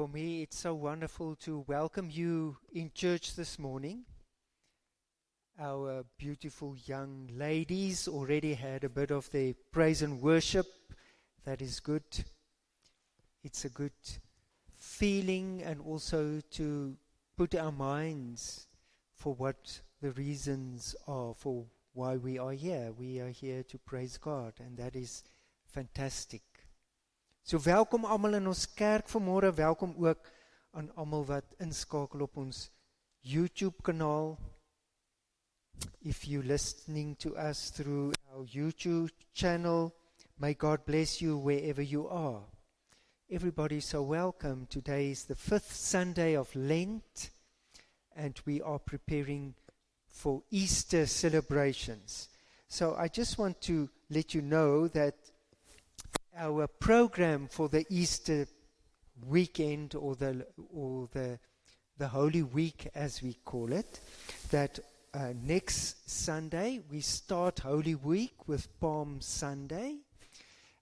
for me, it's so wonderful to welcome you in church this morning. Our beautiful young ladies already had a bit of their praise and worship. That is good. It's a good feeling and also to put our minds for what the reasons are for why we are here. We are here to praise God, and that is fantastic. So welkom almal in ons kerk vanmôre. Welkom ook aan almal wat inskakel op ons YouTube kanaal. If you listening to us through our YouTube channel, may God bless you wherever you are. Everybody so welcome. Today is the fifth Sunday of Lent, and we are preparing for Easter celebrations. So I just want to let you know that our program for the Easter weekend or the or the the Holy Week as we call it that uh, next Sunday we start Holy Week with Palm Sunday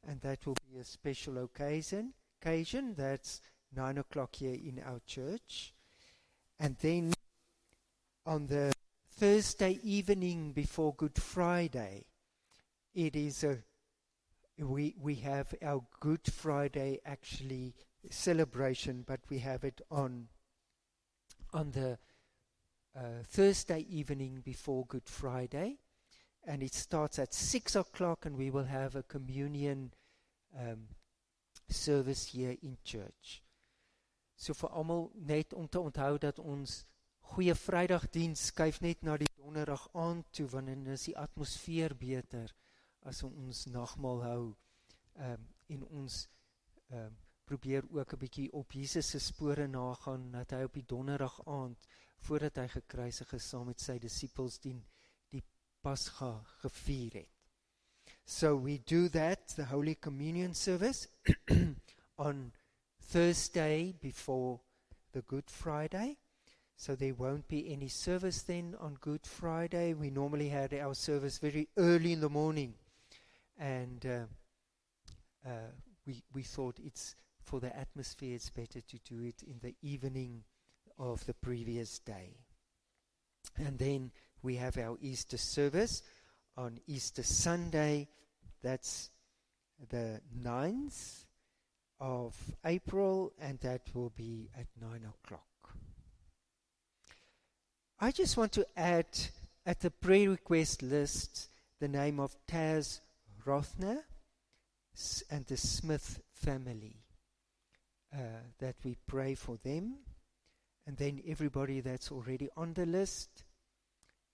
and that will be a special occasion occasion that's nine o'clock here in our church. And then on the Thursday evening before Good Friday it is a we we have our Good Friday actually celebration, but we have it on on the uh, Thursday evening before Good Friday, and it starts at six o'clock, and we will have a communion um, service here in church. So vir almal net om te onthou dat ons Goeie Vrydagdiens skuif net na die donderdag aand toe wanneer is die atmosfeer beter as ons nagmaal hou um, en ons um, probeer ook 'n bietjie op Jesus se spore nagaan dat hy op die donderdag aand voordat hy gekruisig is saam met sy disippels die die Pasga gevier het. So we do that the Holy Communion service on Thursday before the Good Friday. So there won't be any service then on Good Friday. We normally had our service very early in the morning and uh, uh, we we thought it's for the atmosphere it's better to do it in the evening of the previous day. And then we have our easter service on easter sunday. That's the 9th of april and that will be at 9 o'clock. I just want to add at the prayer request list the name of taz Rothner and the Smith family. Uh, that we pray for them, and then everybody that's already on the list,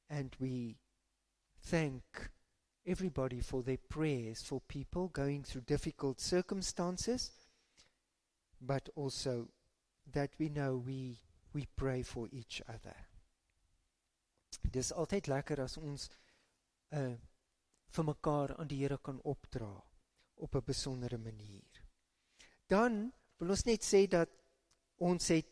and we thank everybody for their prayers for people going through difficult circumstances, but also that we know we we pray for each other. Dis altyd lekker as ons 'n uh, vir mekaar aan die Here kan opdra op 'n besondere manier. Dan wil ons net sê dat ons het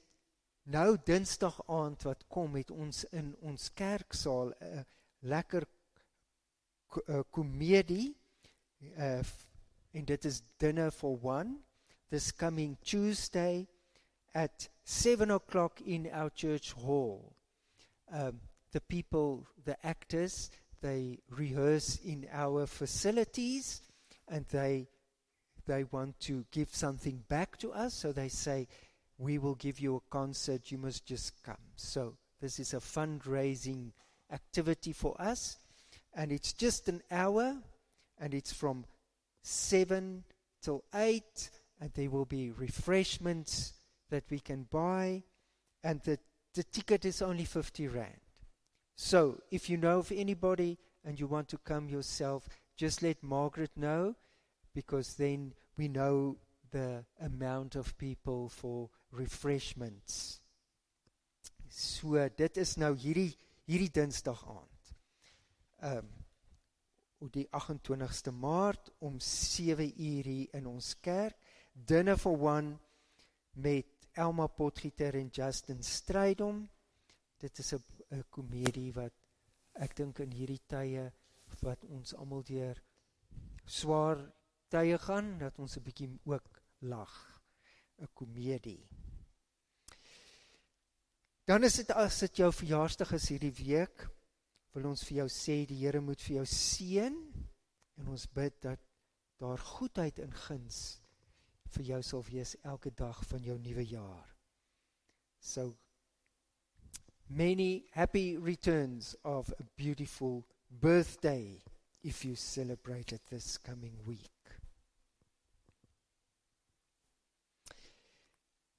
nou Dinsdag aand wat kom met ons in ons kerksaal 'n lekker komedie uh, en dit is dinner for one this coming Tuesday at 7 o'clock in our church hall. Um, the people, the actors, they rehearse in our facilities and they they want to give something back to us. So they say we will give you a concert. You must just come. So this is a fundraising activity for us. And it's just an hour and it's from 7 till 8 and there will be refreshments that we can buy. And the the ticket is only 50 rand So, if you know of anybody and you want to come yourself, just let Margaret know because then we know the amount of people for refreshments. So dit is nou hierdie hierdie Dinsdag aand. Ehm um, op die 28ste Maart om 7 uur hier in ons kerk, dinner for one met Elma Potgieter en Justin Strydom. Dit is 'n 'n komedie wat ek dink in hierdie tye wat ons almal deur swaar tye gaan dat ons 'n bietjie ook lag. 'n Komedie. Dan is dit as dit jou verjaarsdag is hierdie week, wil ons vir jou sê die Here moet vir jou seën en ons bid dat daar goedheid en guns vir jou sal wees elke dag van jou nuwe jaar. So many happy returns of a beautiful birthday if you celebrate it this coming week.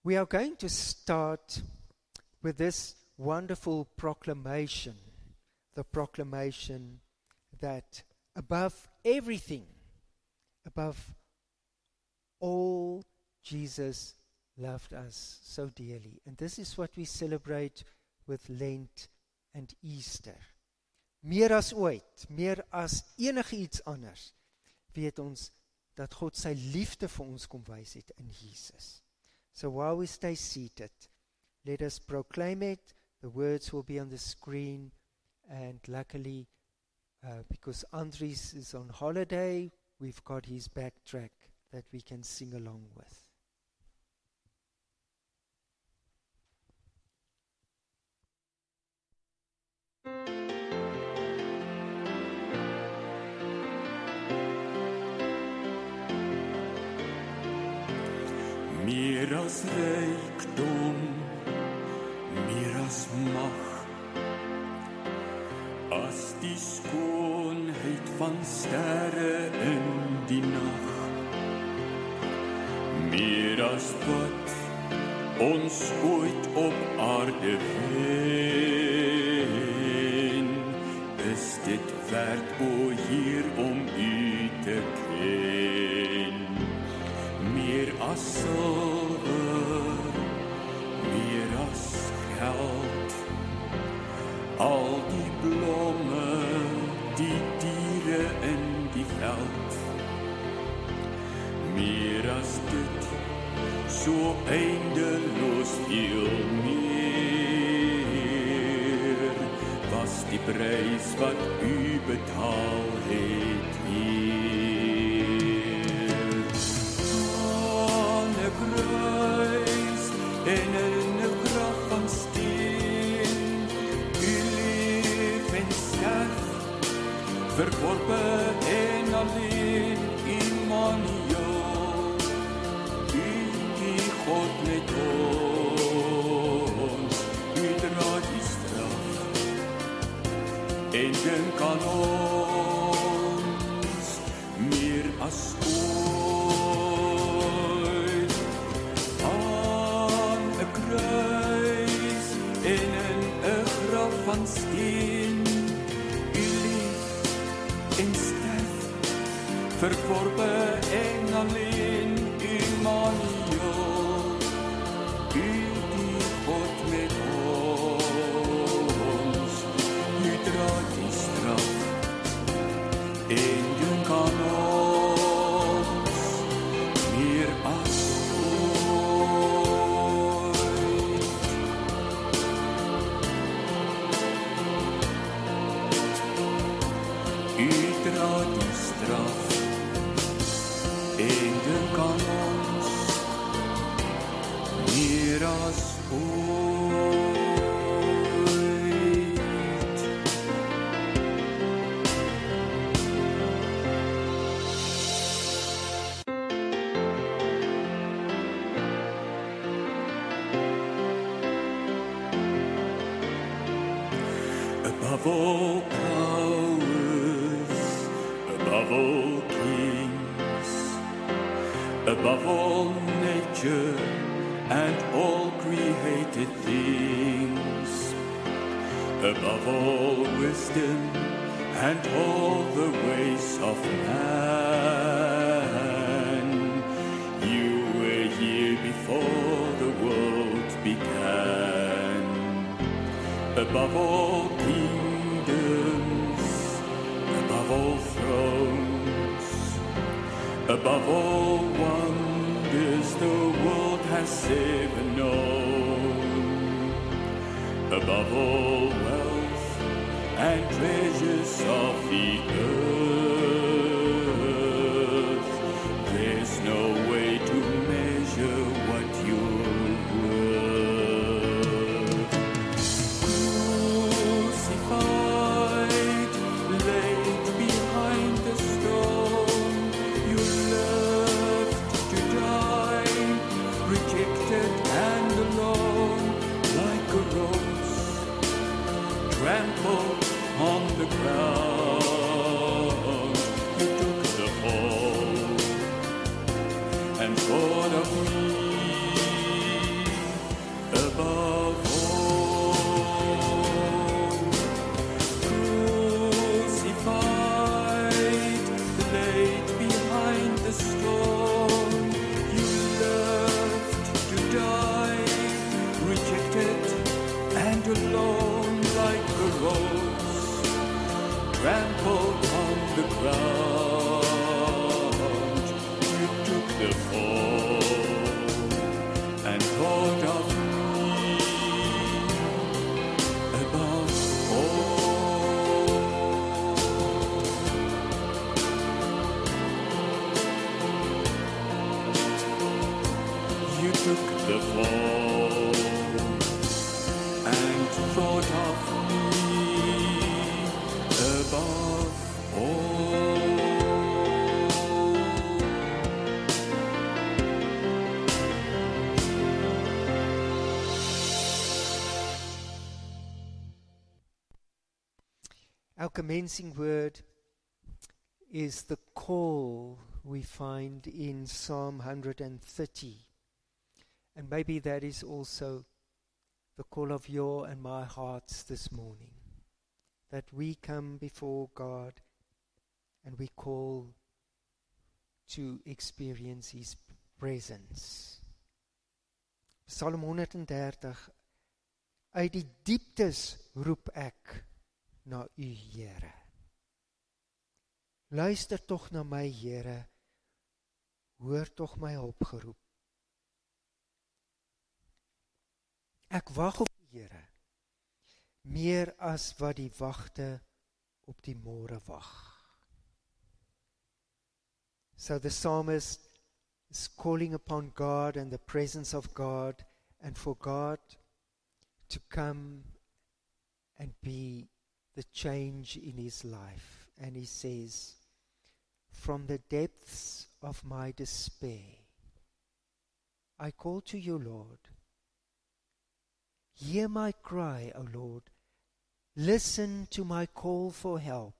We are going to start with this wonderful proclamation the proclamation that above everything, above all, Jesus loved us so dearly. And this is what we celebrate with Lent and Easter. Meer as ooit, meer as enigiets anders, weet ons dat God sy liefde vir ons kom wys het in Jesus. So while we stay seated, let us proclaim it. The words will be on the screen and luckily uh, because Andries is on holiday, we've got his backtrack that we can sing along with. Meer as rykdom, meer as mag. As die skoonheid van sterre in die nag. Meer as wat ons ooit op aarde wen. Werd o hier om u te ken? meer as silwer, meer as geld. Al die blomme, die diere in die veld. Meer as dit, so eindeloos veel meer. Was die prys wat u betaal het hier. Above all nature and all created things, above all wisdom and all the ways of man. You were here before the world began above all kingdoms, above all above all wonders the world has ever known, above all wealth and treasures of the earth. Commencing word is the call we find in Psalm 130. And maybe that is also the call of your and my hearts this morning. That we come before God and we call to experience His presence. Psalm 130 Uit die dieptes roep ek na U Here. Luister tog na my Here. Hoor tog my hulpgeroep. Ek wag op die Here meer as wat die wagte op die môre wag. So the psalmist is calling upon God and the presence of God and for God to come and be the change in his life. And he says, From the depths of my despair, I call to you, Lord. Hear my cry, O Lord. Listen to my call for help.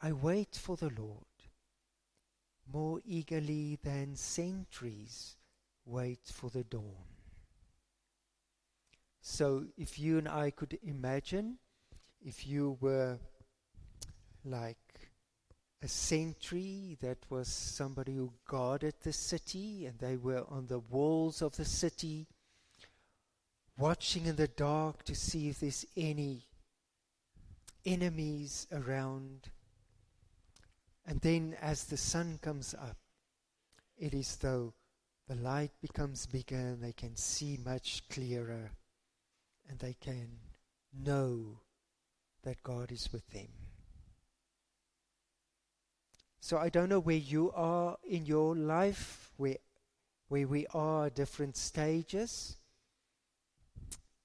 I wait for the Lord more eagerly than centuries wait for the dawn. So, if you and I could imagine, if you were like a sentry that was somebody who guarded the city and they were on the walls of the city watching in the dark to see if there's any enemies around. And then as the sun comes up, it is though the light becomes bigger and they can see much clearer and they can know that God is with them. So I don't know where you are in your life, where, where we are at different stages.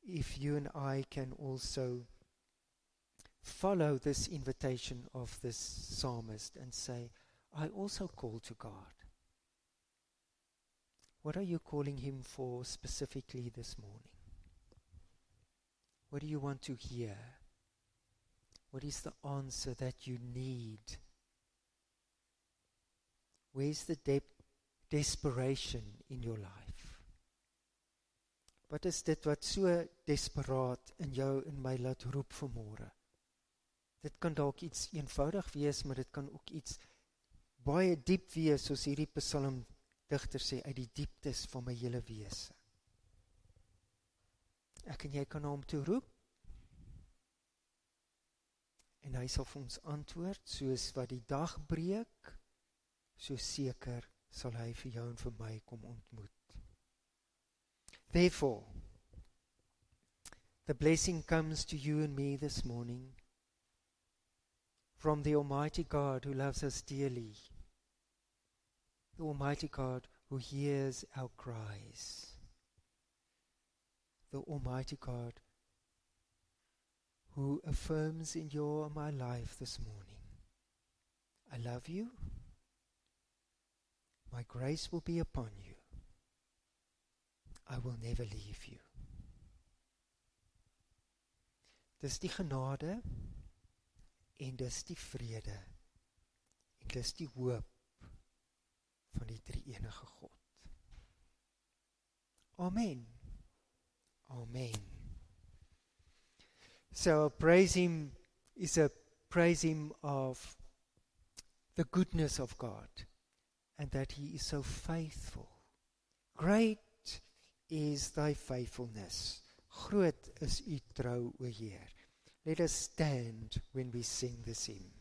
If you and I can also follow this invitation of this psalmist and say, I also call to God. What are you calling him for specifically this morning? What do you want to hear? What is the answer that you need? Where's the de- desperation in your life? Wat is dit wat so desperaat in jou en my laat roep vanmôre? Dit kan dalk iets eenvoudig wees, maar dit kan ook iets baie diep wees, soos hierdie Psalm digter sê uit die dieptes van my hele wese. Ek en jy kan na hom toe roep. En hy sal vir ons antwoord soos wat die dag breek, so seker sal hy vir jou en vir my kom ontmoet. Therefore, the blessing comes to you and me this morning from the Almighty God who loves us dearly, the Almighty God who hears our cries, the Almighty God who affirms in your my life this morning. I love you. My grace will be upon you. I will never leave you. Dis die genade en dis die vrede en dis die hoop van die drie enige God. Amen. Amen. So praise him is a praise him of the goodness of God and that he is so faithful. Great is thy faithfulness. Groot is u trou, o Heer. Let us stand when we sing this hymn.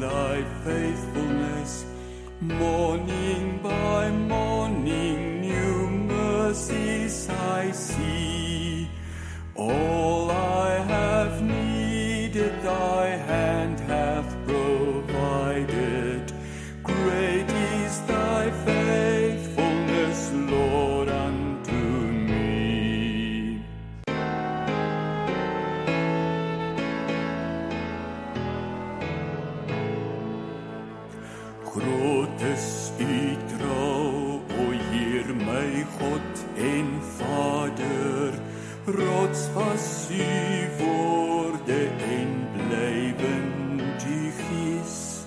thy faithfulness. Morning by morning, new mercies I see. All I was u woorde en blywend u gees.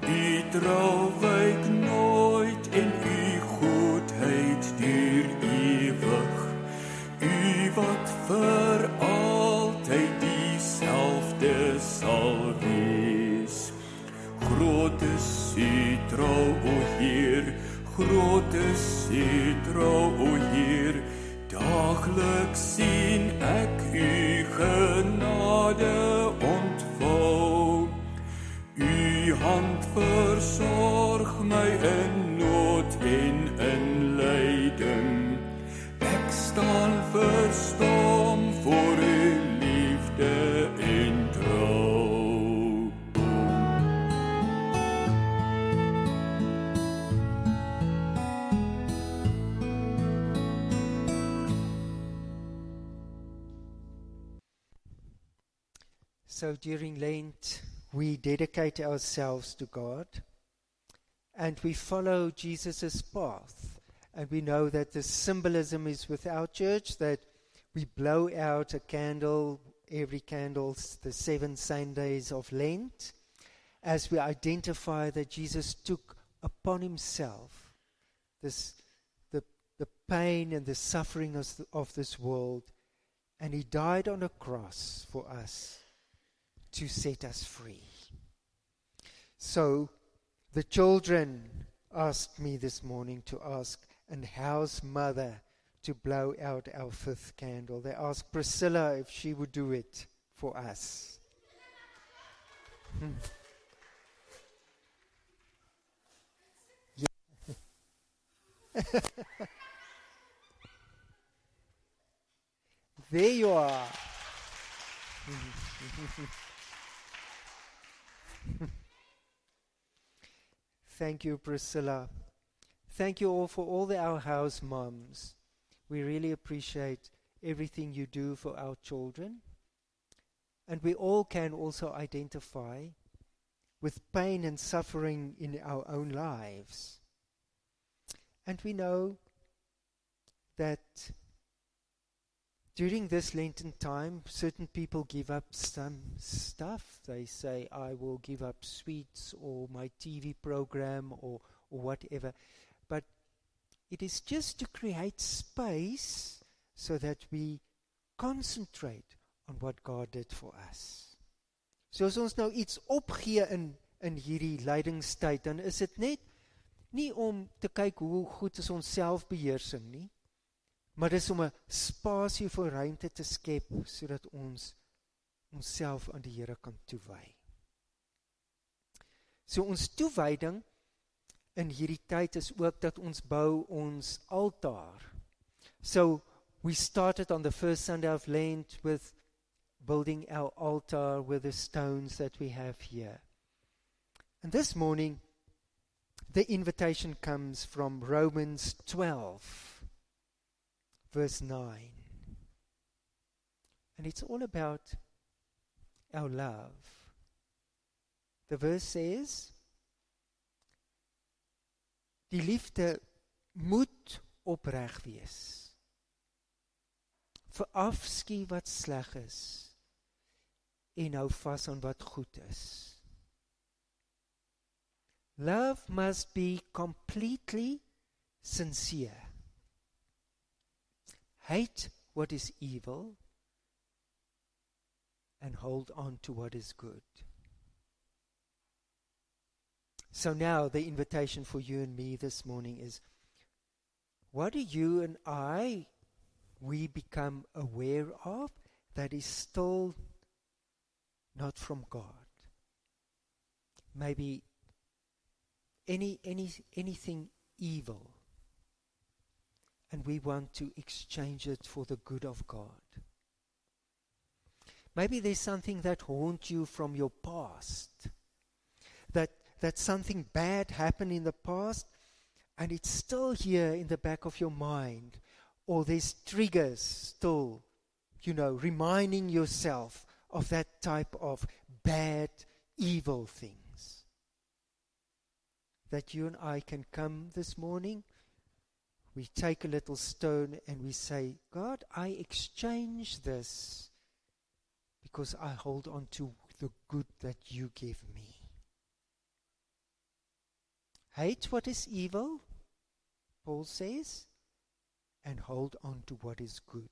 U trou wyk nooit en u goedheid duur ewig. U wat vir altyd dieselfde sal wees. Groot is u trou, o Heer, groot is u trou, o Heer. Daagliks versorg my in nood en in lyding. Ek staan verstom voor u liefde en trou. So during Lent, we dedicate ourselves to God and we follow Jesus' path. And we know that the symbolism is with our church that we blow out a candle every candle the seven Sundays of Lent as we identify that Jesus took upon himself this the, the pain and the suffering of, th- of this world and he died on a cross for us to set us free. So the children asked me this morning to ask and how's mother to blow out our fifth candle. They asked Priscilla if she would do it for us. Hmm. There you are. Thank you, Priscilla. Thank you all for all the our house moms. We really appreciate everything you do for our children. And we all can also identify with pain and suffering in our own lives. And we know that during this Lenten time, certain people give up some stuff. They say, I will give up sweets or my TV program or, or whatever. But it is just to create space so that we concentrate on what God did for us. So as ons nou iets opgee in in hierdie lydingstyd, dan is dit net nie om te kyk hoe goed is ons selfbeheersing nie, maar dis om 'n spasie vir ruimte te skep sodat ons onsself aan die Here kan toewy. So ons toewyding in hierdie tyd is ook dat ons bou ons altaar. So we started on the first Sunday of Lent with building our altar with the stones that we have here. And this morning the invitation comes from Romans 12 verse 9. And it's all about our love. The verse says, Die liefde moet opreg wees. Verafskie wat sleg is en hou vas aan wat goed is. Love must be completely sincere. Hate what is evil and hold on to what is good. So now the invitation for you and me this morning is what do you and I we become aware of that is still not from God? Maybe any any anything evil and we want to exchange it for the good of God. Maybe there's something that haunts you from your past. That that something bad happened in the past and it's still here in the back of your mind or there's triggers still you know reminding yourself of that type of bad evil things that you and I can come this morning we take a little stone and we say, God, I exchange this because I hold on to the good that you give me. Hate what is evil, Paul says, and hold on to what is good.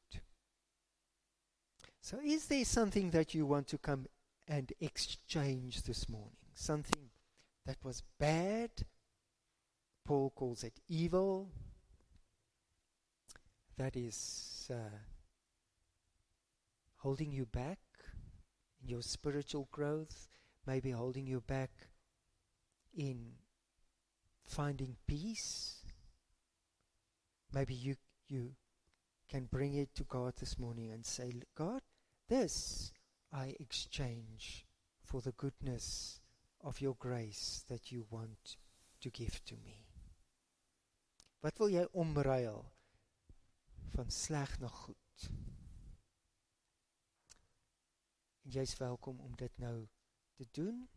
So, is there something that you want to come and exchange this morning? Something that was bad? Paul calls it evil that is uh, holding you back in your spiritual growth, maybe holding you back in finding peace. Maybe you you can bring it to God this morning and say, God, this I exchange for the goodness of your grace that you want to give to me. Wat wil jy omruil van sleg na goed. En jy's welkom om dit nou te doen.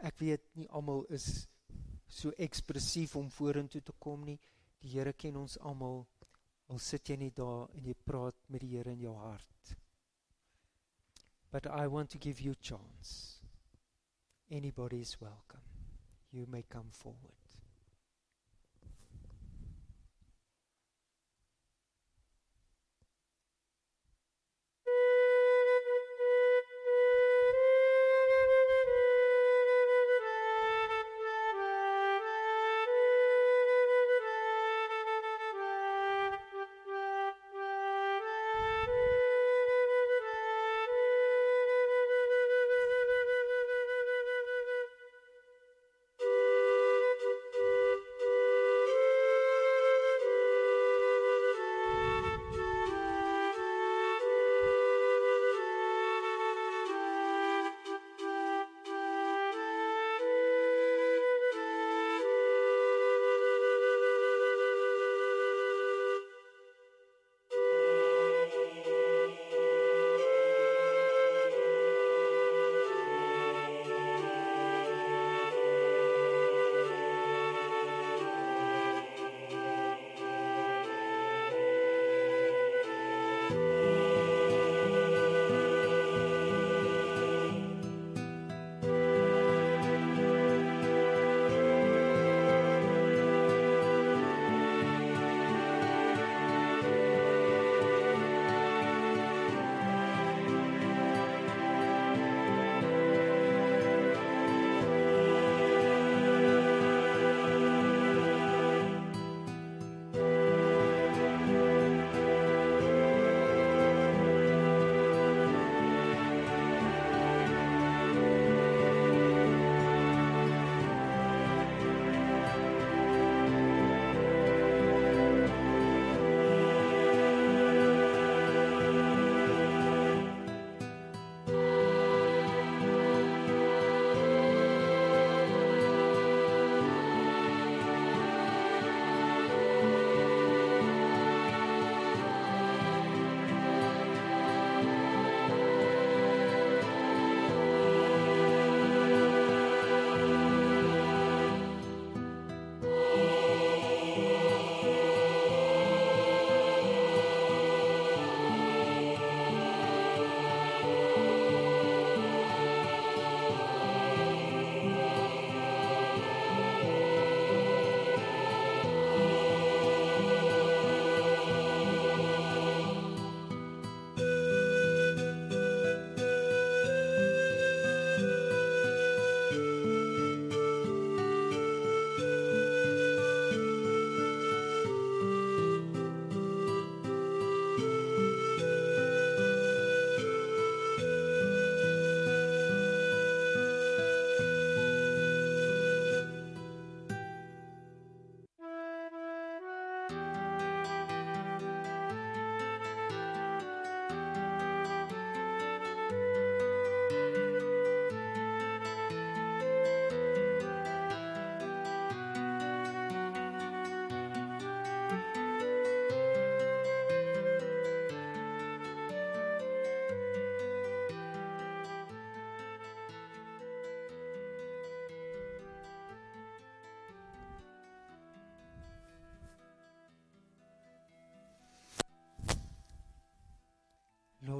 Ek weet nie almal is so ekspressief om vorentoe te kom nie. Die Here ken ons almal. Al sit jy net daar en jy praat met die Here in jou hart. But I want to give you chance. Anybody is welcome. You may come forward.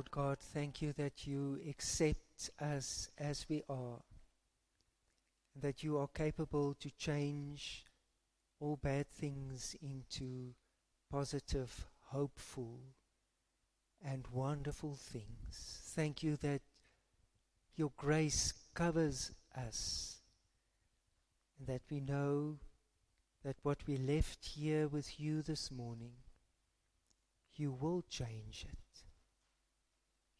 Lord God, thank you that you accept us as we are, that you are capable to change all bad things into positive, hopeful, and wonderful things. Thank you that your grace covers us, and that we know that what we left here with you this morning, you will change it.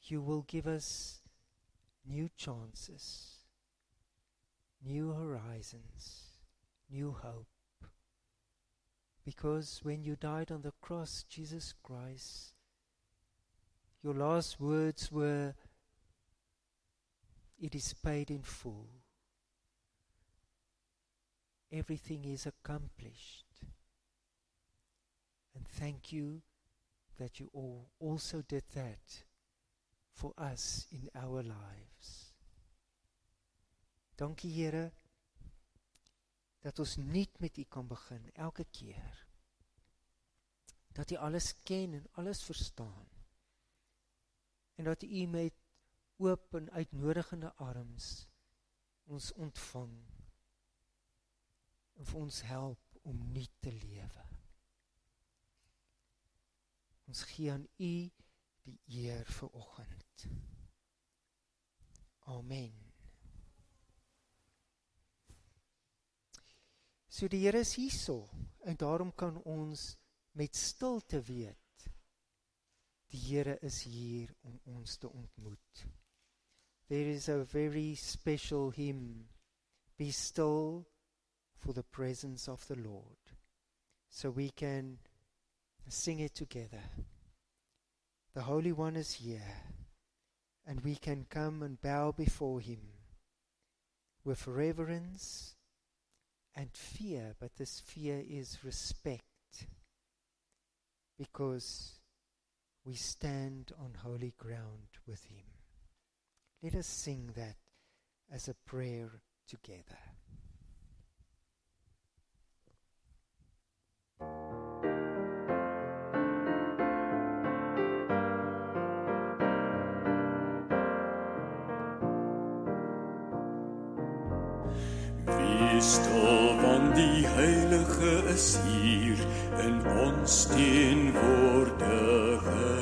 You will give us new chances, new horizons, new hope. Because when you died on the cross, Jesus Christ, your last words were, It is paid in full. Everything is accomplished. And thank you that you all also did that for us in our lives. Dankie Here dat ons nuut met U kan begin elke keer. Dat U alles ken en alles verstaan. En dat U met oop en uitnodigende arms ons ontvang en vir ons help om nuut te lewe. Ons gee aan U die eer vir oggend. Amen. So die Here is hierso en daarom kan ons met stilte weet die Here is hier om ons te ontmoet. There is a very special hymn be still for the presence of the Lord. So we can sing it together. The Holy One is here, and we can come and bow before Him with reverence and fear, but this fear is respect because we stand on holy ground with Him. Let us sing that as a prayer together. Stil want die heilige is hier in ons teenwoordigheid.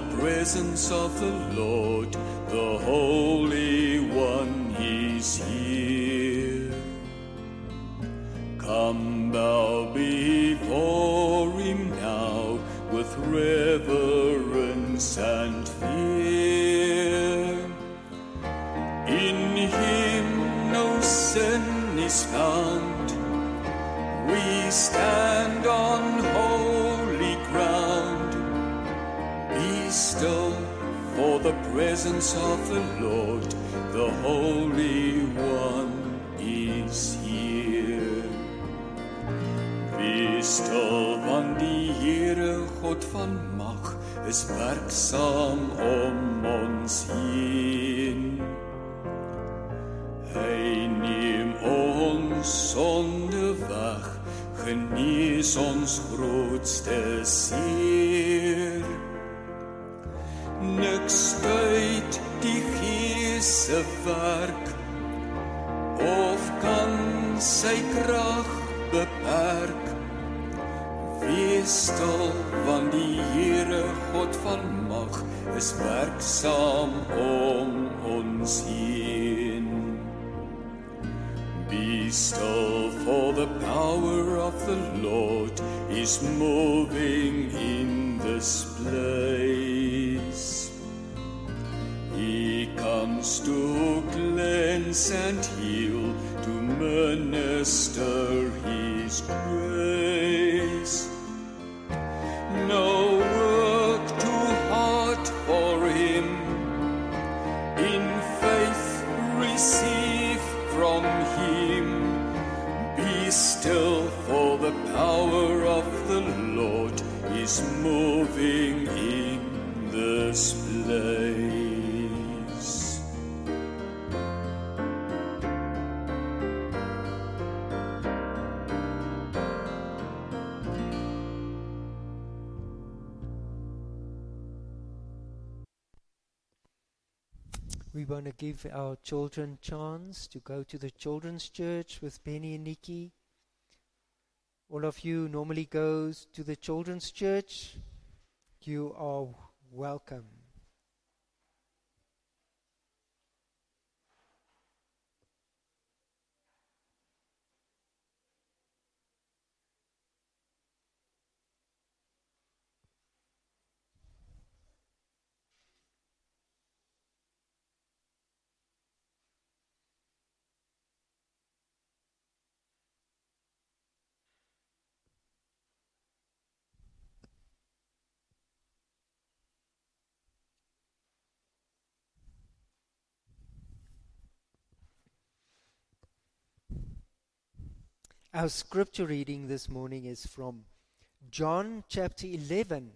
The presence of the Lord, the Holy One is here. Come bow before him now with reverence and the presence of the Lord, the Holy One is here. Wees stil want die Here God van mag is werksaam om ons heen. Hy neem ons sonde weg, genees ons grootste seer. Niks stuit die Gees se werk of kan sy krag beperk. Wees stil want die Here God van mag is werksaam om ons heen. Be still for the power of the Lord is moving in this place. He comes to cleanse and heal, to minister His grace. No work too hard for Him. In faith, receive from Him. Be still, for the power of the Lord is moving in this place. Want to give our children chance to go to the children's church with Benny and Nikki. All of you normally goes to the children's church. You are welcome. Our scripture reading this morning is from John chapter 11.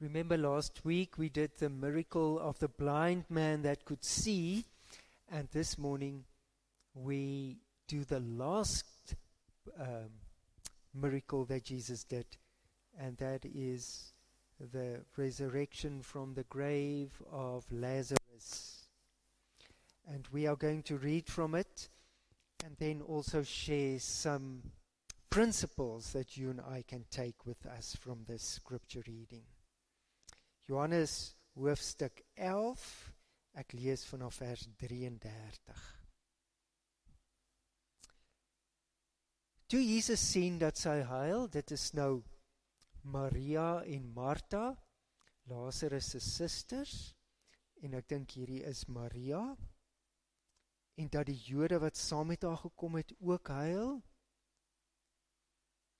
Remember last week we did the miracle of the blind man that could see, and this morning we do the last um, miracle that Jesus did, and that is the resurrection from the grave of Lazarus. And we are going to read from it and then also share some principles that you and I can take with us from this scripture reading. Johannes hoofstuk 11, ek lees vanaf vers 33. Toe Jesus sien dat sy huil, dit is nou Maria en Martha, Lazarus se susters, en ek dink hierdie is Maria en dat die Jode wat saam met haar gekom het ook huil,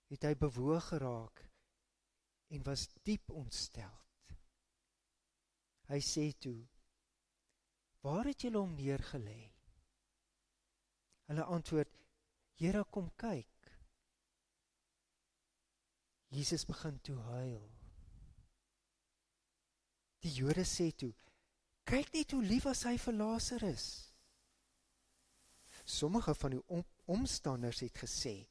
het hy bewoog geraak en was diep ontsteld. Hy sê toe: "Waar het julle hom neergelê?" Hulle antwoord: "Here, kom kyk." Jesus begin toe huil. Die Jode sê toe: "Kyk net hoe lief was hy vir Lazarus." Sommige van die om, omstanders het gesê: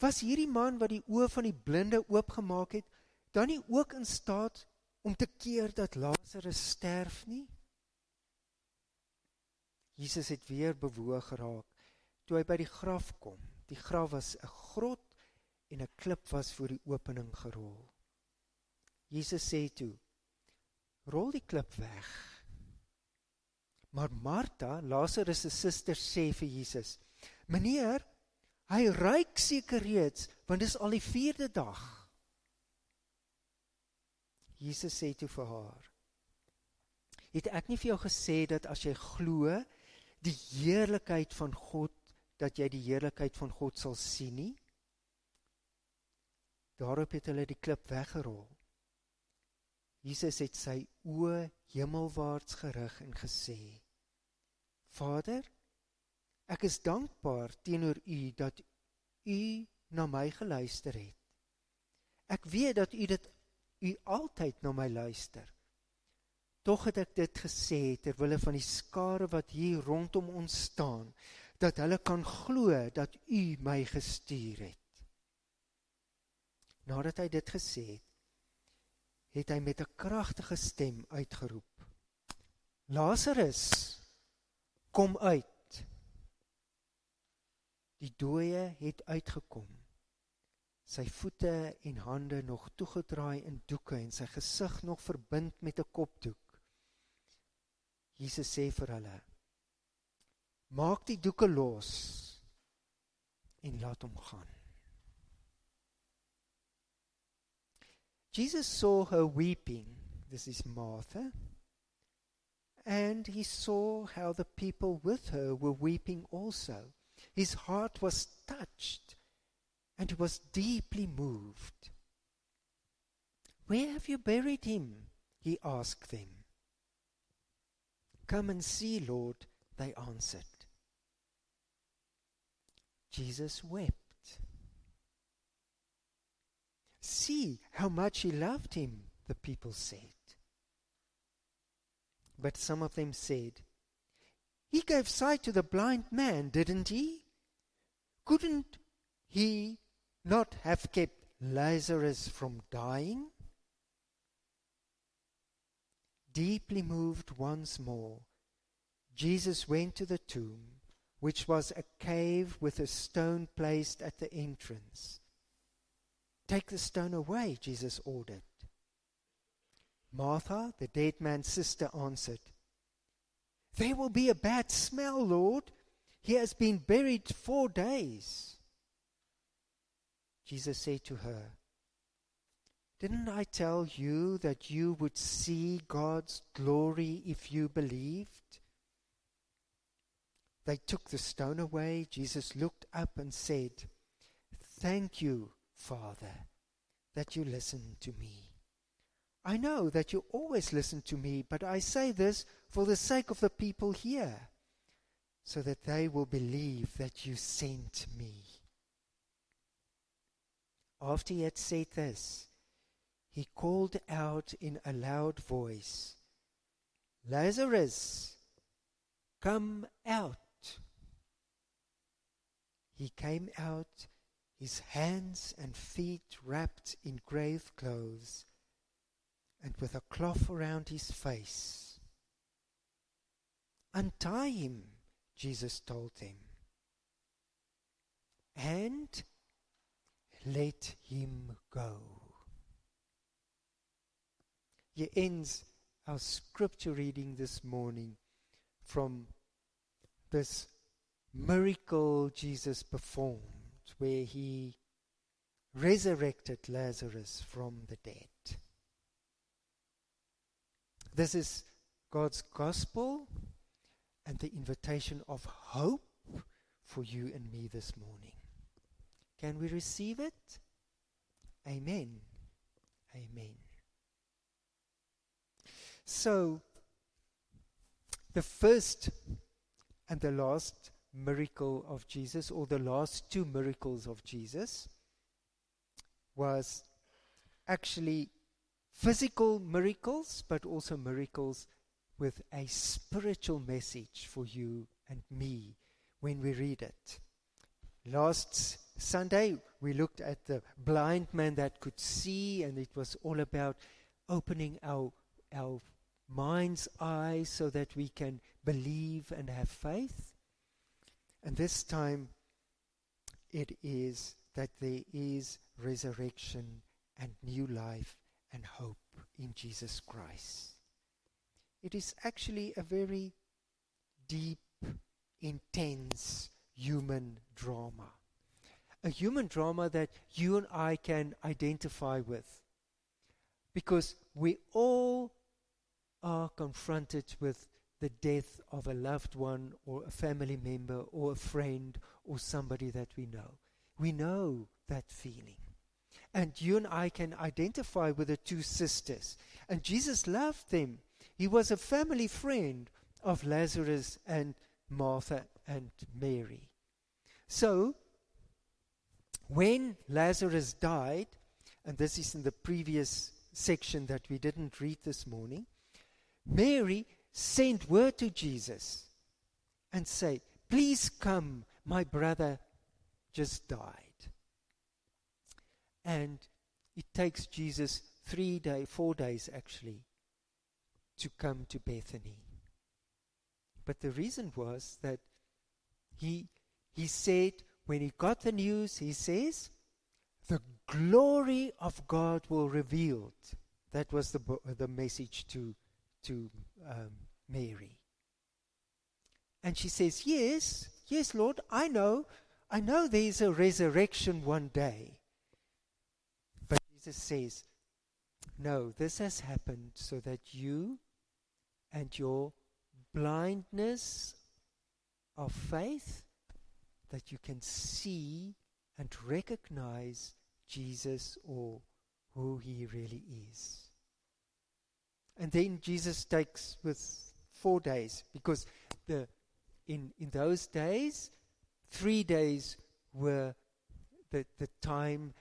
"Was hierdie man wat die oë van die blinde oopgemaak het, dan nie ook in staat om te keer dat Lazarus sterf nie?" Jesus het weer bewoog geraak toe hy by die graf kom. Die graf was 'n grot en 'n klip was voor die opening gerol. Jesus sê toe: "Rol die klip weg." Maar Martha, Lazarus se suster sê vir Jesus: "Meneer, hy ruik seker reeds, want dit is al die 4de dag." Jesus sê toe vir haar: "Het ek nie vir jou gesê dat as jy glo die heerlikheid van God, dat jy die heerlikheid van God sal sien nie?" Daarop het hulle die klip weggerol. Jesus het sy oë hemelwaarts gerig en gesê: Vader, ek is dankbaar teenoor U dat U na my geluister het. Ek weet dat U dit U altyd na my luister. Tog het ek dit gesê ter wille van die skare wat hier rondom ons staan, dat hulle kan glo dat U my gestuur het. Nadat hy dit gesê het, het hy met 'n kragtige stem uitgeroep: Lazarus, kom uit. Die dooie het uitgekom. Sy voete en hande nog toegedraai in doeke en sy gesig nog verbind met 'n kopdoek. Jesus sê vir hulle: Maak die doeke los en laat hom gaan. Jesus saw her weeping. This is Martha and he saw how the people with her were weeping also. His heart was touched, and he was deeply moved. Where have you buried him? He asked them. Come and see, Lord, they answered. Jesus wept. see how much he loved him, the people said. But some of them said, He gave sight to the blind man, didn't he? Couldn't he not have kept Lazarus from dying? Deeply moved once more, Jesus went to the tomb, which was a cave with a stone placed at the entrance. Take the stone away, Jesus ordered. Martha, the dead man's sister, answered, There will be a bad smell, Lord. He has been buried four days. Jesus said to her, Didn't I tell you that you would see God's glory if you believed? They took the stone away. Jesus looked up and said, Thank you, Father, that you listened to me. I know that you always listen to me, but I say this for the sake of the people here, so that they will believe that you sent me. After he had said this, he called out in a loud voice, Lazarus, come out. He came out, his hands and feet wrapped in grave clothes, and with a cloth around his face. Untie him, Jesus told them, and let him go. He ends our scripture reading this morning from this miracle Jesus performed, where he resurrected Lazarus from the dead. This is God's gospel and the invitation of hope for you and me this morning. Can we receive it? Amen. Amen. So, the first and the last miracle of Jesus, or the last two miracles of Jesus, was actually physical miracles, but also miracles with a spiritual message for you and me when we read it. Last Sunday, we looked at the blind man that could see, and it was all about opening our, our mind's eyes so that we can believe and have faith. And this time it is that there is resurrection and new life and hope in Jesus Christ. It is actually a very deep, intense human drama. A human drama that you and I can identify with. Because we all are confronted with the death of a loved one or a family member or a friend or somebody that we know. We know that feeling. And you and I can identify with the two sisters. And Jesus loved them. He was a family friend of Lazarus and Martha and Mary. So, when Lazarus died, and this is in the previous section that we didn't read this morning, Mary sent word to Jesus and said, Please come, my brother just died. And it takes Jesus three days, four days actually, to come to Bethany. But the reason was that he, he said, when he got the news, he says, the glory of God will revealed. That was the, the message to, to um, Mary. And she says, Yes, yes, Lord, I know. I know there's a resurrection one day. Jesus says, No, this has happened so that you and your blindness of faith, that you can see and recognize Jesus or who he really is. And then Jesus takes with four days because the in in those days three days were the the time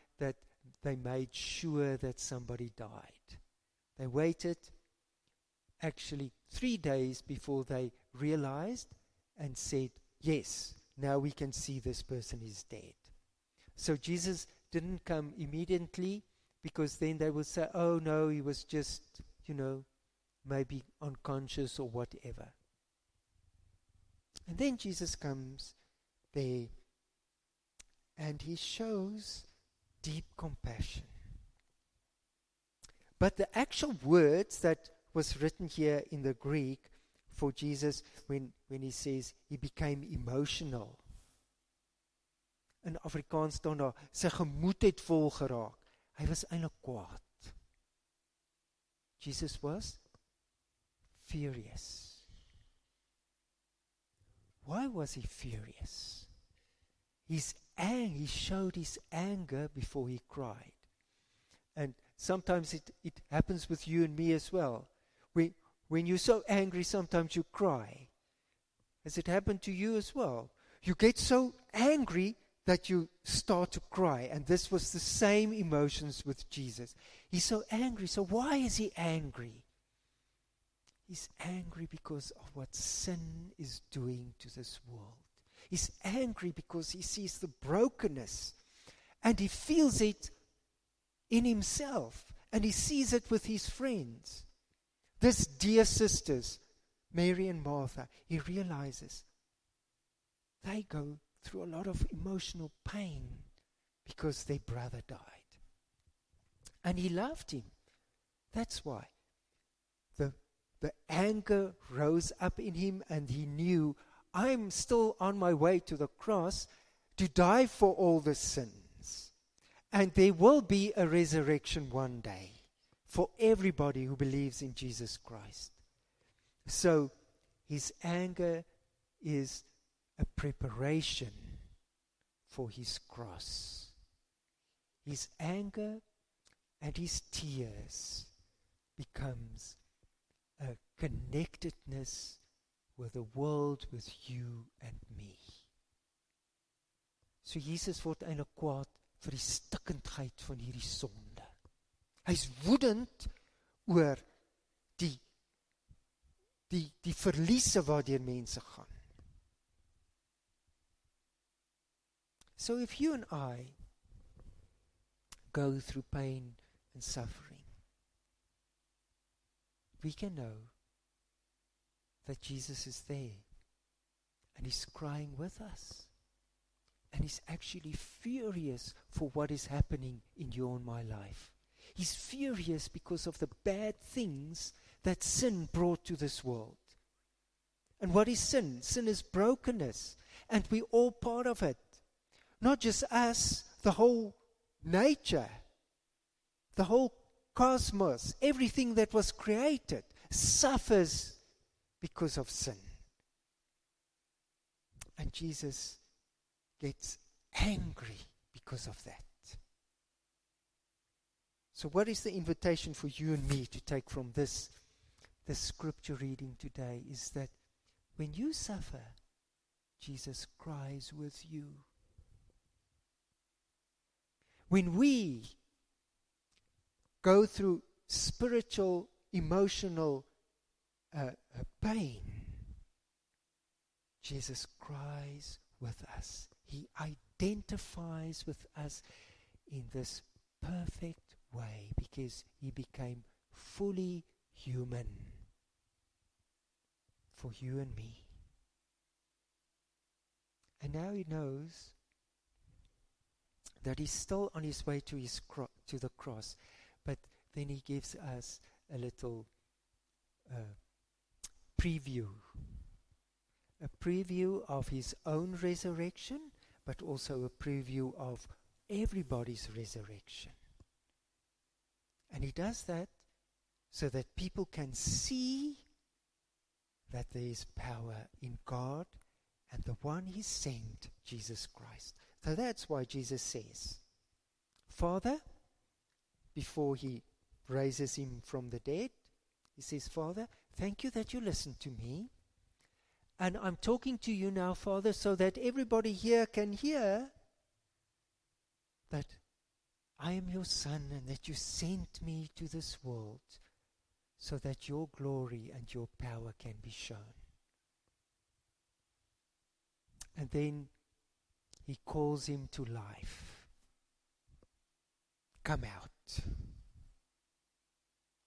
they made sure that somebody died. They waited actually three days before they realized and said, Yes, now we can see this person is dead. So Jesus didn't come immediately because then they would say, Oh no, he was just, you know, maybe unconscious or whatever. And then Jesus comes there and he shows deep compassion. But the actual words that was written here in the Greek for Jesus when, when he says he became emotional. In Afrikaans staan daar sy gemoed het vol geraak. Hy was eintlik kwaad. Jesus was furious. Why was he furious? His ang- he showed his anger before he cried. And sometimes it, it happens with you and me as well. When, when you're so angry, sometimes you cry. Has it happened to you as well? You get so angry that you start to cry. And this was the same emotions with Jesus. He's so angry. So, why is he angry? He's angry because of what sin is doing to this world. He's angry because he sees the brokenness and he feels it in himself and he sees it with his friends. This, dear sisters, Mary and Martha, he realizes they go through a lot of emotional pain because their brother died. And he loved him. That's why. The, the anger rose up in him, and he knew I'm still on my way to the cross to die for all the sins. And there will be a resurrection one day for everybody who believes in Jesus Christ. So his anger is a preparation for his cross. His anger and his tears becomes a connectedness with the world with you and me. So Jesus word eintlik kwaad vir die stikkindheid van hierdie sonde. Hy's woedend oor die die die verliese waardeur mense gaan. So if you and I go through pain and suffering, we can know that Jesus is there and he's crying with us. And he's actually furious for what is happening in your and my life. He's furious because of the bad things that sin brought to this world. And what is sin? Sin is brokenness. And we're all part of it. Not just us, the whole nature, the whole cosmos, everything that was created suffers because of sin. And Jesus gets angry because of that. So, what is the invitation for you and me to take from this, this scripture reading today? Is that when you suffer, Jesus cries with you. When we go through spiritual, emotional uh, pain, Jesus cries with us. He identifies with us in this perfect way because he became fully human for you and me. And now he knows that he's still on his way to his cro- to the cross, but then he gives us a little uh, preview, a preview of his own resurrection, but also a preview of everybody's resurrection. And he does that so that people can see that there is power in God and the one he sent, Jesus Christ. So that's why Jesus says, Father, before he raises him from the dead, he says, Father, thank you that you listened to me. And I'm talking to you now, Father, so that everybody here can hear that I am your son and that you sent me to this world so that your glory and your power can be shown. And then he calls him to life. Come out.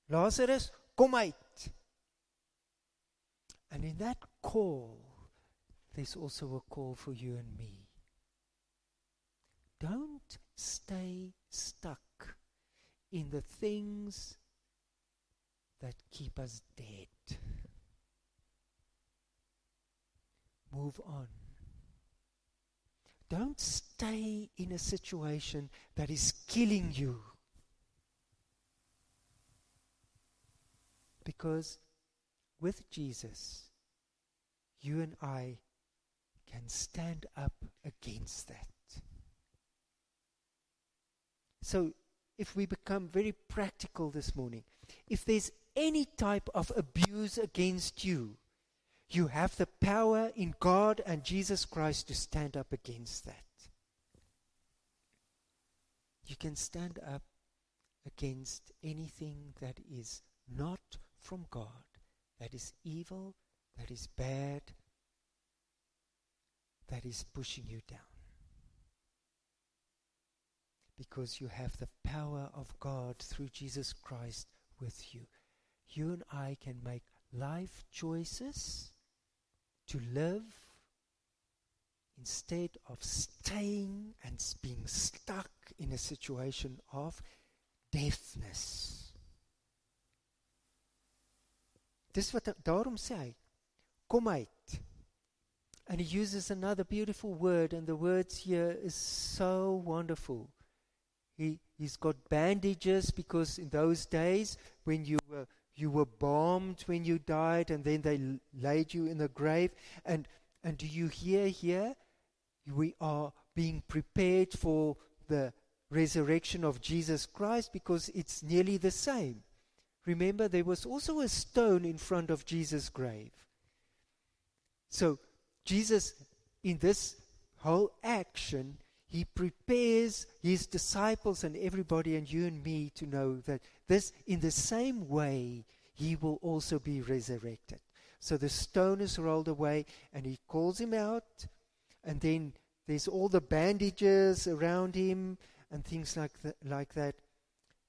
Lazarus, kom uit. And in that call, there's also a call for you and me. Don't stay stuck in the things that keep us dead. Move on. Don't stay in a situation that is killing you. Because with Jesus, you and I can stand up against that. So, if we become very practical this morning, if there's any type of abuse against you, you have the power in God and Jesus Christ to stand up against that. You can stand up against anything that is not from God, that is evil, that is bad, that is pushing you down. Because you have the power of God through Jesus Christ with you. You and I can make life choices to live instead of staying and being stuck in a situation of deafness. Dis wat daarom sê hy kom uit. And he uses another beautiful word and the words here is so wonderful. He he's got bandages because in those days when you were you were bombed when you died and then they laid you in the grave and and do you hear here we are being prepared for the resurrection of Jesus Christ because it's nearly the same remember there was also a stone in front of Jesus grave so Jesus in this whole action he prepares his disciples and everybody and you and me to know that this, in the same way, he will also be resurrected. So the stone is rolled away and he calls him out, and then there's all the bandages around him and things like that. Like that.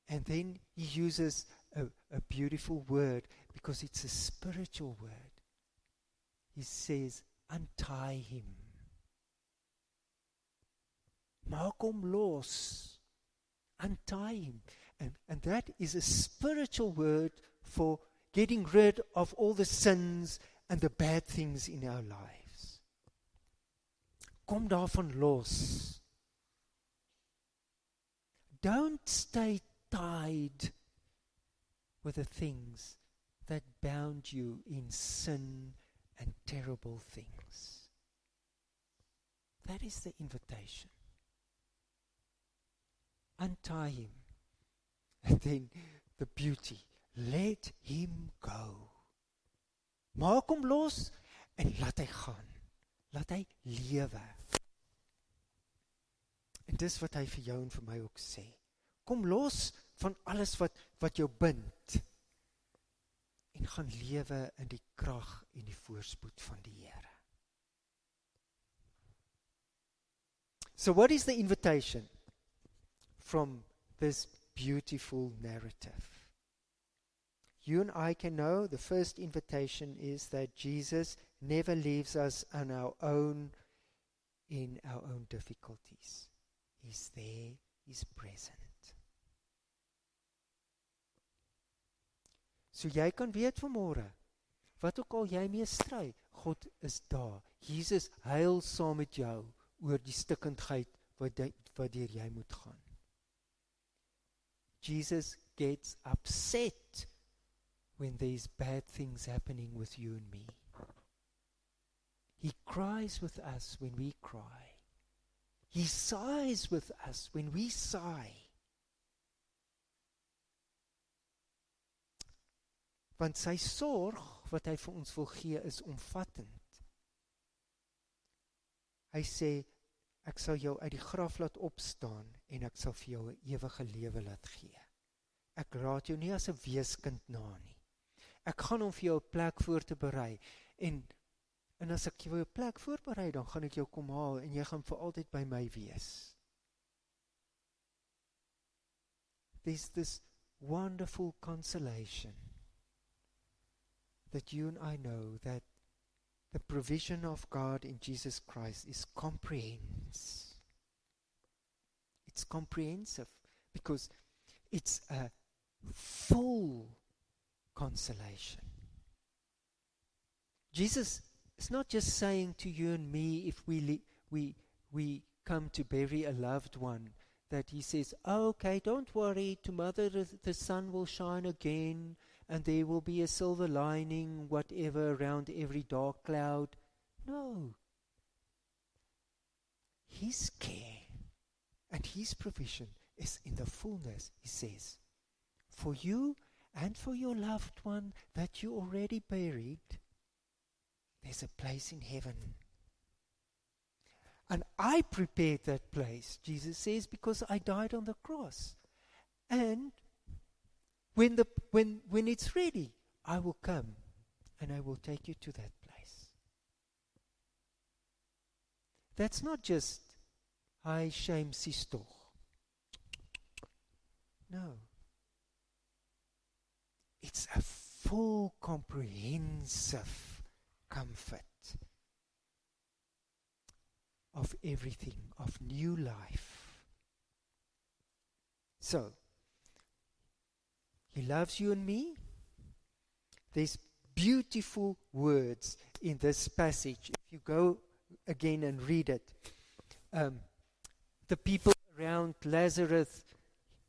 And then he uses a, a beautiful word because it's a spiritual word. He says, Untie him. Hom los. Untie him. And, and that is a spiritual word for getting rid of all the sins and the bad things in our lives. Kom daarvan los. Don't stay tied with the things that bound you in sin and terrible things. That is the invitation. Untie him. And then the beauty. Let him go. Maak hom los en laat hy gaan. Laat hy lewe. En dis wat hy vir jou en vir my ook sê. Kom los van alles wat wat jou bind. En gaan lewe in die krag en die voorspoed van die Here. So what is the invitation from this beautiful narrative? You and I can know the first invitation is that Jesus never leaves us on our own in our own difficulties. He's there, He's present. So jy kan weet vanmôre wat ook al jy mee stry, God is daar. Jesus huil saam met jou oor die stikkindheid wat wat deur jy moet gaan. Jesus gets upset when there's bad things happening with you and me. He cries with us when we cry. He sighs with us when we sigh. Want sy sorg wat hy vir ons wil gee is omvattend. Hy sê Ek sal jou uit die graf laat opstaan en ek sal vir jou 'n ewige lewe laat gee. Ek raad jou nie as 'n weeskind na nie. Ek gaan om vir jou 'n plek voor te berei en en as ek jou 'n plek voorberei, dan gaan ek jou kom haal en jy gaan vir altyd by my wees. There's this wonderful consolation that you and I know that the provision of God in Jesus Christ is comprehends. It's comprehensive because it's a full consolation. Jesus is not just saying to you and me if we we we come to bury a loved one that he says, oh, "Okay, don't worry, tomorrow the, the sun will shine again and there will be a silver lining whatever around every dark cloud." No. His care and his provision is in the fullness, he says. For you and for your loved one that you already buried, there's a place in heaven. And I prepared that place, Jesus says, because I died on the cross. And when, the, when, when it's ready, I will come and I will take you to that place. That's not just, I shame sister. No. It's a full, comprehensive comfort of everything, of new life. So, He loves you and me. There's beautiful words in this passage. If you go again and read it, um, the people around Lazarus,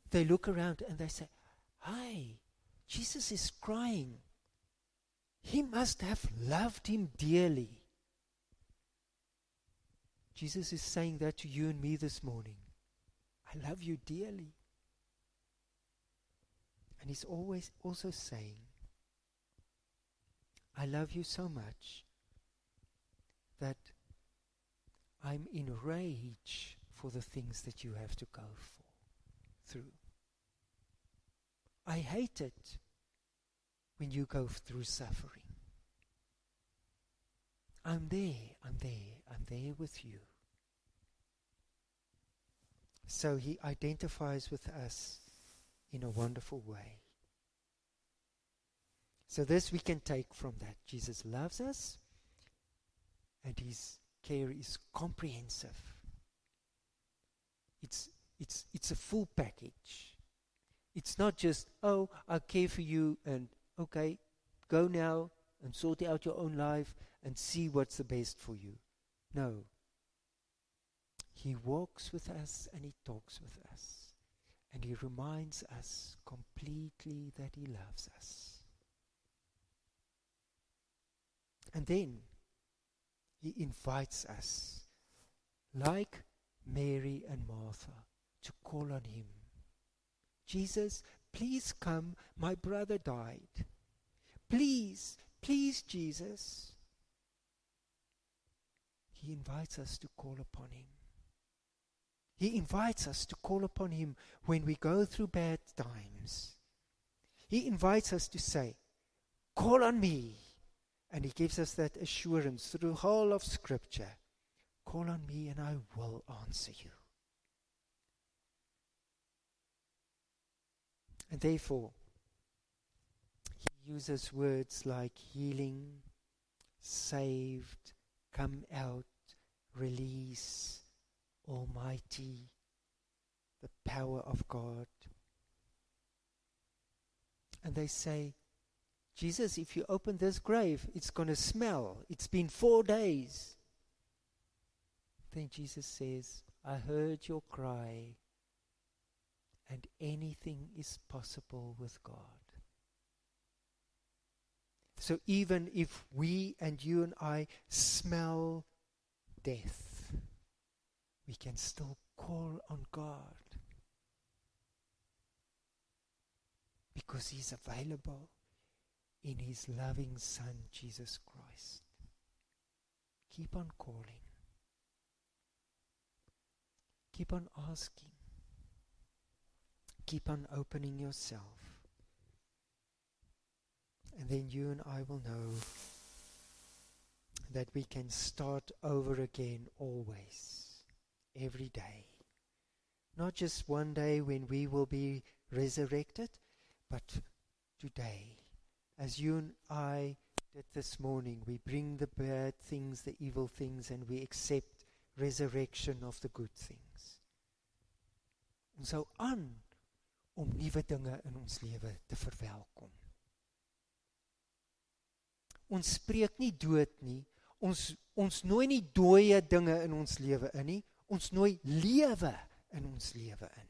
they look around and they say, Hi, Jesus is crying. He must have loved him dearly. Jesus is saying that to you and me this morning. I love you dearly. And he's always also saying, I love you so much that I'm in rage for the things that you have to go for, through. I hate it when you go through suffering. I'm there, I'm there, I'm there with you. So he identifies with us in a wonderful way. So, this we can take from that. Jesus loves us, and his care is comprehensive. It's, it's, it's a full package. It's not just, oh, I care for you, and okay, go now and sort out your own life and see what's the best for you. No. He walks with us and he talks with us. And he reminds us completely that he loves us. And then he invites us, like Mary and Martha, to call on him. Jesus, please come, my brother died. Please, please, Jesus. He invites us to call upon him. He invites us to call upon him when we go through bad times. He invites us to say, Call on me. And he gives us that assurance through the whole of Scripture. Call on me and I will answer you. And therefore, he uses words like healing, saved, come out, release, almighty, the power of God. And they say, Jesus, if you open this grave, it's going to smell. It's been four days. Then Jesus says, I heard your cry, and anything is possible with God. So even if we and you and I smell death, we can still call on God because He's available in His loving Son, Jesus Christ. Keep on calling. Keep on asking. Keep on opening yourself. And then you and I will know that we can start over again always, every day. Not just one day when we will be resurrected, but today. As you and I did this morning, we bring the bad things, the evil things, and we accept resurrection of the good things. Ons hou aan om nuwe dinge in ons lewe te verwelkom. Ons spreek nie dood nie. Ons ons nooi nie dooie dinge in ons lewe in nie. Ons nooi lewe in ons lewe in.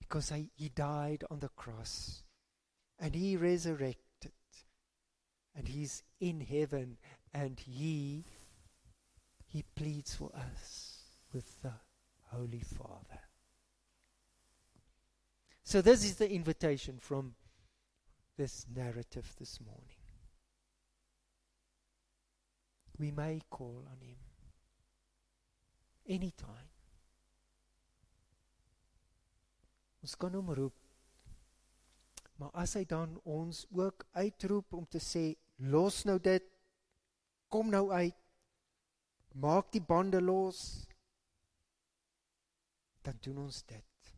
Because he, he died on the cross and he resurrected and he's in heaven and he he pleads for us with the holy father. So this is the invitation from this narrative this morning. We may call on Him anytime. Ons kan hom roep. Maar as hy dan ons ook uitroep om te sê los nou dit. Kom nou uit. Maak die bande los. Dan doen ons dit.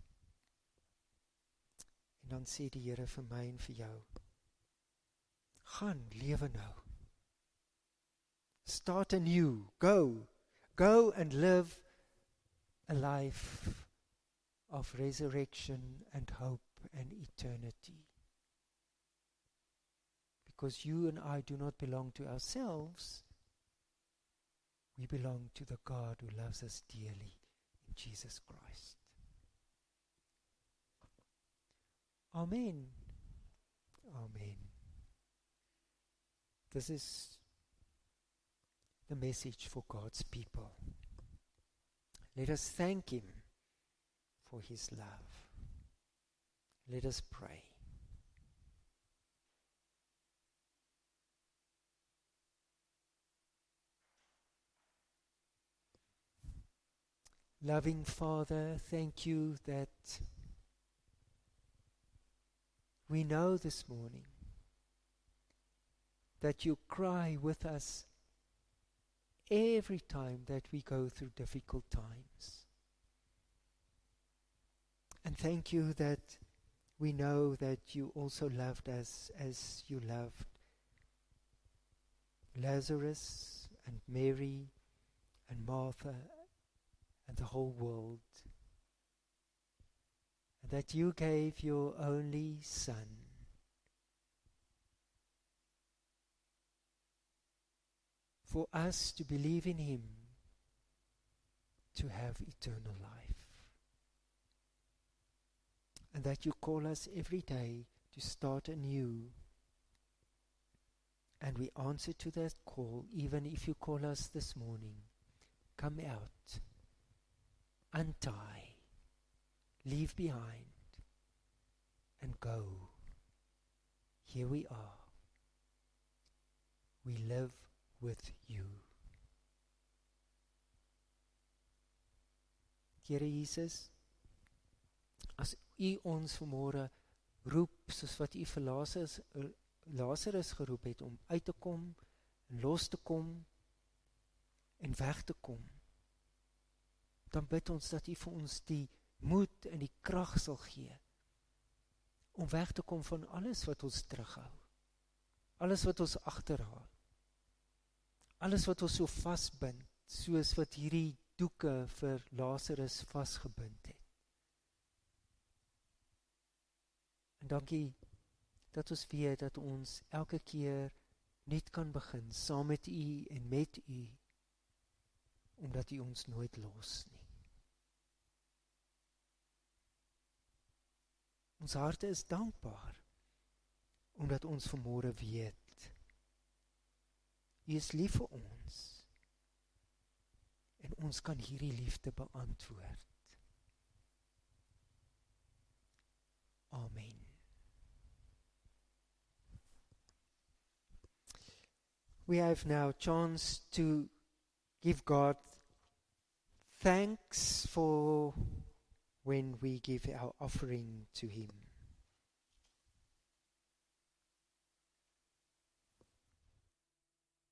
Dan sê die Here vir my en vir jou gaan lewe nou. Start anew. Go go and live a life of resurrection and hope and eternity because you and I do not belong to ourselves we belong to the God who loves us dearly in Jesus Christ Amen. Amen. This is the message for God's people. Let us thank Him for His love. Let us pray. Loving Father, thank you that we know this morning that you cry with us every time that we go through difficult times. And thank you that we know that you also loved us as you loved Lazarus and Mary and Martha and the whole world And that you gave your only Son. For us to believe in Him, to have eternal life. And that you call us every day to start anew. And we answer to that call, even if you call us this morning. Come out, untie leave behind and go. Here we are. We live with you. Here Jesus, as u ons vanmôre roep soos wat u vir Lazarus Lazarus geroep het om uit te kom en los te kom en weg te kom. Dan bid ons dat u vir ons die moed en die krag sal gee om weg te kom van alles wat ons terughou. Alles wat ons agterhaal. Alles wat ons so vasbind, soos wat hierdie doeke vir Lazarus vasgebind het. En dankie dat ons weet dat ons elke keer net kan begin saam met U en met U omdat U ons nooit los nie. Ons harte is dankbaar omdat ons vanmôre weet Is lief vir ons en ons kan hierdie liefde beantwoord. Amen. We have now chance to give God thanks for when we give our offering to Him. Lord, I'm ready to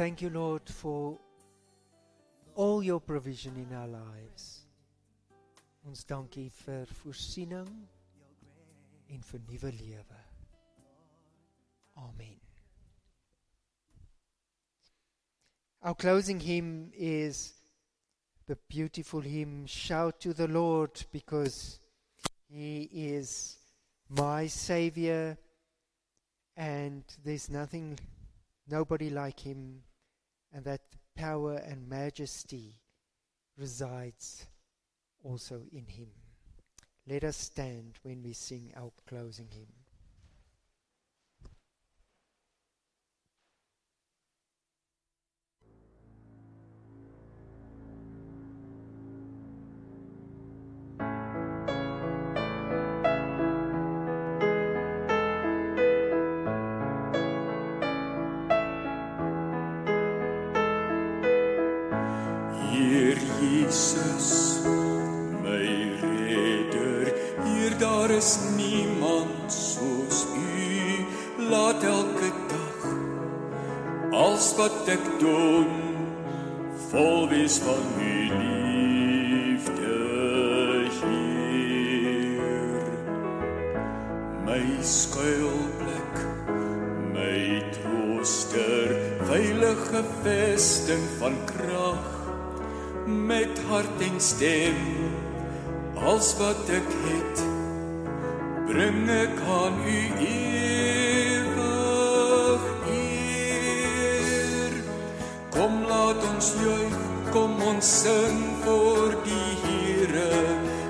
Thank you, Lord, for all your provision in our lives. Ons dankie vir voorsiening en vir nuwe lewe. Amen. Our closing hymn is the beautiful hymn Shout to the Lord because he is my savior and there's nothing nobody like him and that power and majesty resides also in him. Let us stand when we sing our closing hymn. Wat ek doen vol wees van U liefde, Heer. My skuilplek, my trooster, veilige vesting van krag met hart en stem als wat ek het bring ek aan u ewig ons sing voor die Here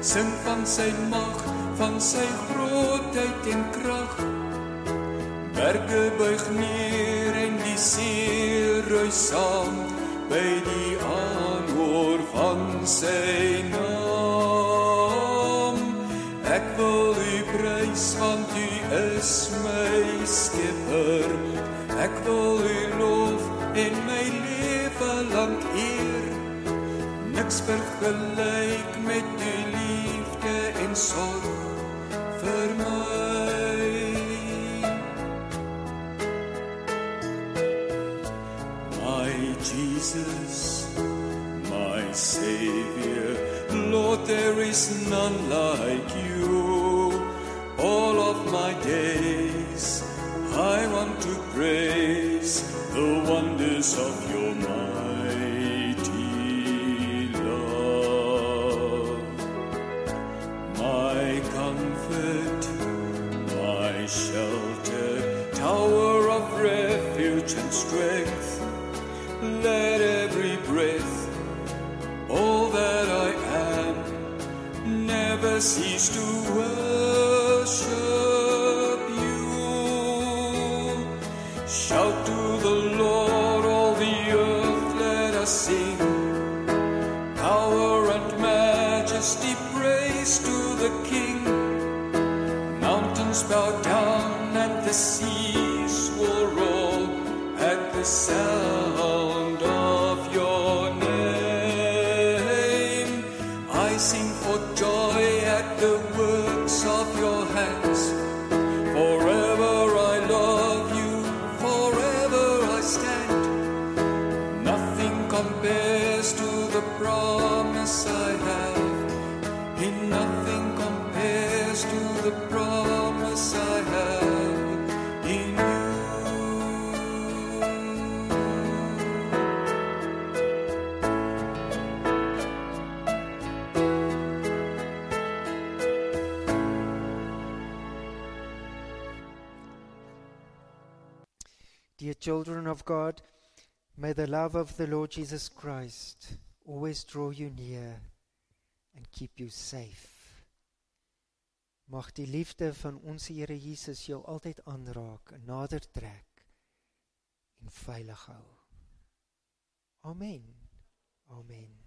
sing van sy mag van sy grootheid en krag berge buig neer en die see ruis saam by die aanhoor van sy naam. Ek wil u prys want u is my skepper. Ek wil u lof en my lewe lank vergelyk met u liefde en sorg vir my. My Jesus, my Savior, Lord, there is none like you. All of my days, I want to praise the wonders God, may the love of the Lord Jesus Christ always draw you near and keep you safe. Mag die liefde van ons Here Jesus jou altyd aanraak, nader trek en veilig hou. Amen. Amen.